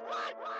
what, what, what?